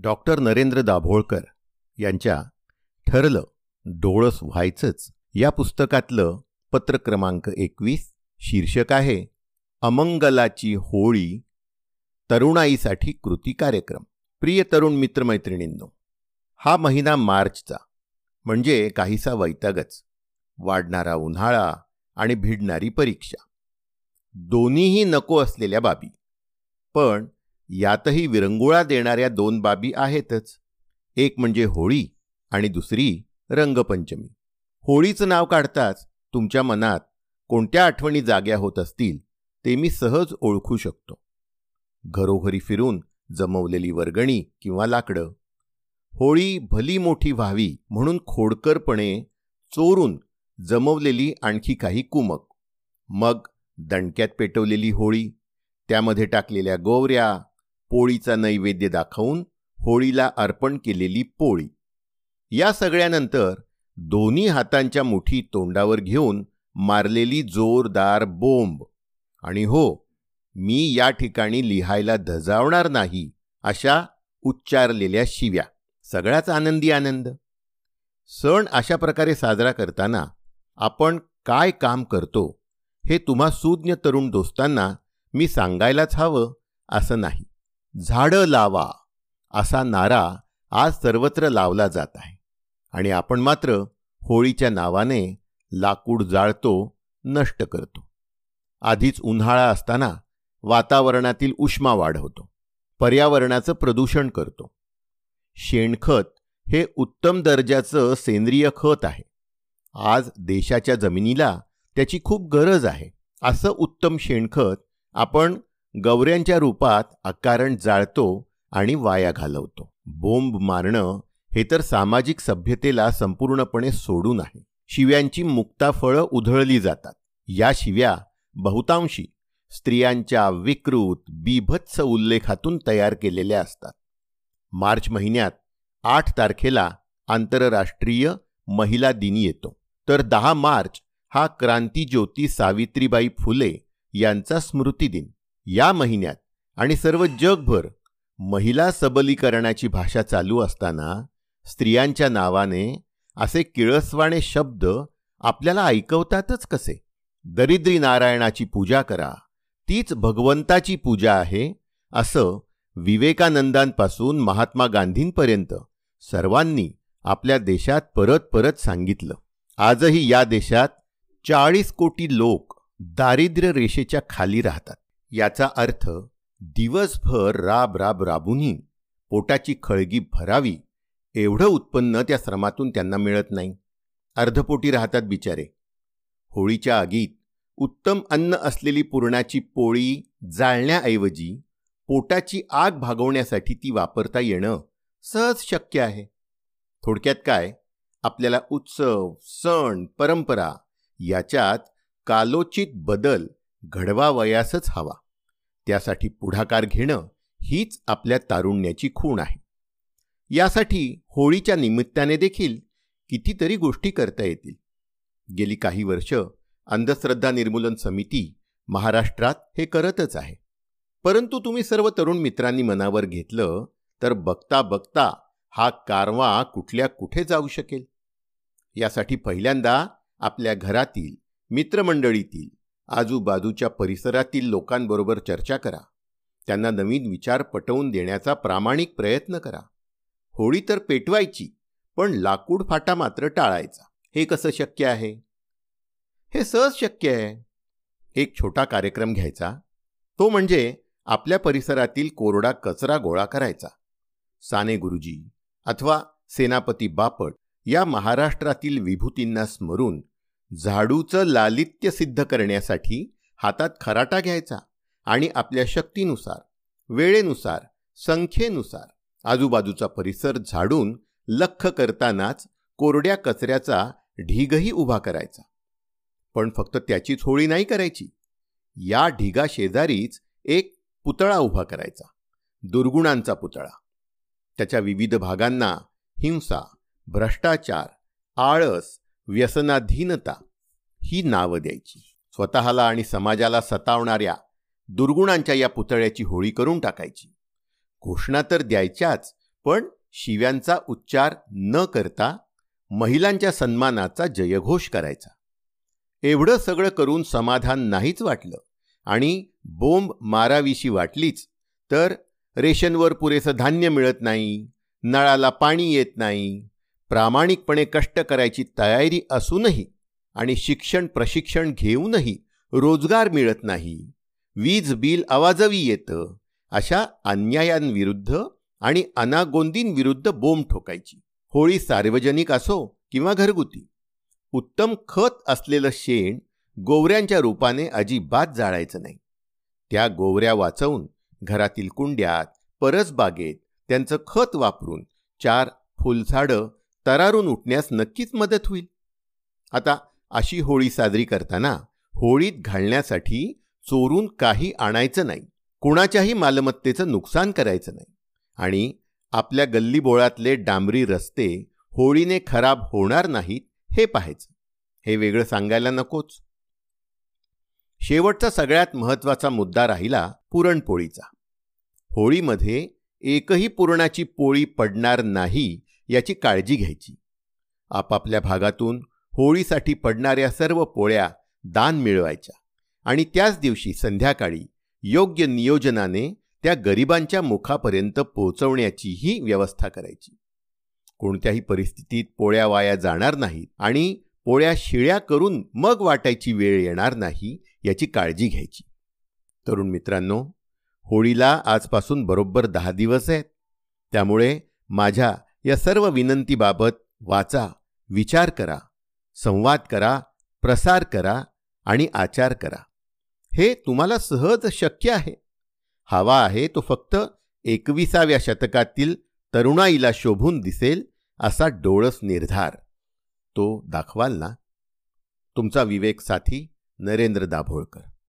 Doctor Narendra Dabholkar यांच्या ठरलं डोळस व्हायचंच या पुस्तकातलं पत्र क्रमांक एकवीस शीर्षक आहे अमंगलाची होळी तरुणाईसाठी कृती कार्यक्रम. प्रिय तरुण मित्रमैत्रिणींनो हा महिना मार्चचा म्हणजे काहीसा वैतागच. वाढणारा उन्हाळा आणि भिडणारी परीक्षा. दोन्हीही नको असलेल्या बाबी. पण यातही विरंगुळा देणाऱ्या दोन बाबी आहेतच. एक म्हणजे होळी आणि दुसरी रंगपंचमी. होळीचं नाव काढताच तुमच्या मनात कोणत्या आठवणी जाग्या होत असतील ते मी सहज ओळखू शकतो. घरोघरी फिरून जमवलेली वर्गणी किंवा लाकडं. होळी भली मोठी व्हावी म्हणून खोडकरपणे चोरून जमवलेली आणखी काही कुमक. मग दणक्यात पेटवलेली होळी त्यामध्ये टाकलेल्या गोवऱ्या पोळीचा नैवेद्य दाखवून होळीला अर्पण केलेली पोळी. या सगळ्यानंतर दोन्ही हातांच्या मुठी तोंडावर घेऊन मारलेली जोरदार बोंब. आणि हो मी या ठिकाणी लिहायला धजावणार नाही अशा उच्चारलेल्या शिव्या. सगळ्याच आनंदी आनंद. सण अशा प्रकारे साजरा करताना आपण काय काम करतो हे तुम्हा सुज्ञ तरुण दोस्तांना मी सांगायलाच हवं असं नाही. झाडं लावा असा नारा आज सर्वत्र लावला जात आहे. आणि आपण मात्र होळीच्या नावाने लाकूड जाळतो नष्ट करतो. आधीच उन्हाळा असताना वातावरणातील उष्मा वाढवतो. पर्यावरणाचं प्रदूषण करतो. शेणखत हे उत्तम दर्जाचं सेंद्रिय खत आहे. आज देशाच्या जमिनीला त्याची खूप गरज आहे. असं उत्तम शेणखत आपण गवऱ्यांच्या रूपात अकारण जाळतो आणि वाया घालवतो. बोंब मारणं हे तर सामाजिक सभ्यतेला संपूर्णपणे सोडून आहे. शिव्यांची मुक्ताफळं उधळली जातात. या शिव्या बहुतांशी स्त्रियांच्या विकृत बीभत्स उल्लेखातून तयार केलेल्या असतात. मार्च महिन्यात आठ तारखेला आंतरराष्ट्रीय महिला दिनी येतो. तर दहा मार्च हा क्रांतीज्योती सावित्रीबाई फुले यांचा स्मृतिदिन. या महिन्यात आणि सर्व जगभर महिला सबलीकरणाची भाषा चालू असताना स्त्रियांच्या नावाने असे किळसवाणे शब्द आपल्याला ऐकवतातच कसे? दरिद्री नारायणाची पूजा करा तीच भगवंताची पूजा आहे असं विवेकानंदांपासून महात्मा गांधींपर्यंत सर्वांनी आपल्या देशात परत परत सांगितलं. आजही या देशात चाळीस कोटी लोक दारिद्र्य रेषेच्या खाली राहतात. याचा अर्थ दिवसभर राब राब राबूनही पोटाची खळगी भरावी एवढं उत्पन्न त्या श्रमातून त्यांना मिळत नाही. अर्धपोटी राहतात बिचारे. होळीच्या आगीत उत्तम अन्न असलेली पुरणाची पोळी जाळण्याऐवजी पोटाची आग भागवण्यासाठी ती वापरता येणं सहज शक्य आहे. थोडक्यात काय? आपल्याला उत्सव सण परंपरा याच्यात कालोचित बदल घडवावयासच हवा. त्यासाठी पुढाकार घेणं हीच आपल्या तारुण्याची खूण आहे. यासाठी होळीच्या निमित्ताने देखील कितीतरी गोष्टी करता येतील. गेली काही वर्ष अंधश्रद्धा निर्मूलन समिती महाराष्ट्रात हे करतच आहे. परंतु तुम्ही सर्व तरुण मित्रांनी मनावर घेतलं तर बघता बघता हा कारवा कुठल्या कुठे जाऊ शकेल? यासाठी पहिल्यांदा आपल्या घरातील मित्रमंडळीतील आजूबाजूच्या परिसरातील लोकांबरोबर चर्चा करा. त्यांना नवीन विचार पटवून देण्याचा प्रामाणिक प्रयत्न करा. होळी तर पेटवायची पण लाकूड फाटा मात्र टाळायचा. हे कसं शक्य आहे? हे सहज शक्य आहे. एक छोटा कार्यक्रम घ्यायचा. तो म्हणजे आपल्या परिसरातील कोरडा कचरा गोळा करायचा. साने गुरुजी अथवा सेनापती बापट या महाराष्ट्रातील विभूतींना स्मरून झाडूचं लालित्य सिद्ध करण्यासाठी हातात खराटा घ्यायचा आणि आपल्या शक्तीनुसार वेळेनुसार संख्येनुसार आजूबाजूचा परिसर झाडून लख करतानाच कोरड्या कचऱ्याचा ढीगही उभा करायचा. पण फक्त त्याचीच होळी नाही करायची. या ढिगा शेजारीच एक पुतळा उभा करायचा. दुर्गुणांचा पुतळा. त्याच्या विविध भागांना हिंसा भ्रष्टाचार आळस व्यसनाधीनता ही नावं द्यायची. स्वतःला आणि समाजाला सतावणाऱ्या दुर्गुणांच्या या पुतळ्याची होळी करून टाकायची. घोषणा तर द्यायच्याच पण शिव्यांचा उच्चार न करता महिलांच्या सन्मानाचा जयघोष करायचा. एवढं सगळं करून समाधान नाहीच वाटलं आणि बोंब मारावीशी वाटलीच तर रेशनवर पुरेसं धान्य मिळत नाही नळाला पाणी येत नाही प्रामाणिकपणे कष्ट करायची तयारी असूनही आणि शिक्षण प्रशिक्षण घेऊनही रोजगार मिळत नाही. वीज बिल आवाजवी येतं अशा अन्यायांविरुद्ध आणि अनागोंदींविरुद्ध बोंब ठोकायची. होळी सार्वजनिक असो किंवा घरगुती. उत्तम खत असलेलं शेण गोवऱ्यांच्या रूपाने अजिबात जाळायचं नाही. त्या गोवऱ्या वाचवून घरातील कुंड्यात परसबागेत त्यांचं खत वापरून चार फुलझाडं तरारून उठण्यास नक्कीच मदत होईल. आता अशी होळी साजरी करताना होळीत घालण्यासाठी चोरून काही आणायचं नाही. कुणाच्याही मालमत्तेचं नुकसान करायचं नाही. आणि आपल्या गल्लीबोळातले डांबरी रस्ते होळीने खराब होणार नाहीत हे पाहायचं. हे वेगळं सांगायला नकोच. शेवटचा सगळ्यात महत्त्वाचा मुद्दा राहिला पुरणपोळीचा. होळीमध्ये एकही पुरणाची पोळी पडणार नाही याची काळजी घ्यायची. आपापल्या भागातून होळीसाठी पडणाऱ्या सर्व पोळ्या दान मिळवायच्या आणि त्याच दिवशी संध्याकाळी योग्य नियोजनाने त्या गरिबांच्या मुखापर्यंत पोहोचवण्याचीही व्यवस्था करायची. कोणत्याही परिस्थितीत पोळ्या वाया जाणार नाहीत आणि पोळ्या शिळ्या करून मग वाटायची वेळ येणार नाही याची काळजी घ्यायची. तरुण मित्रांनो होळीला आजपासून बरोबर दहा दिवस आहेत. त्यामुळे माझ्या या सर्व विनंतीबाबत वाचा विचार करा संवाद करा प्रसार करा आणि आचार करा. हे तुम्हाला सहज शक्य आहे. हवा आहे तो फक्त एकविसाव्या शतकातील तरुणाईला शोभून दिसेल असा डोळस निर्धार. तो दाखवाल ना? तुमचा विवेक साथी नरेंद्र दाभोळकर.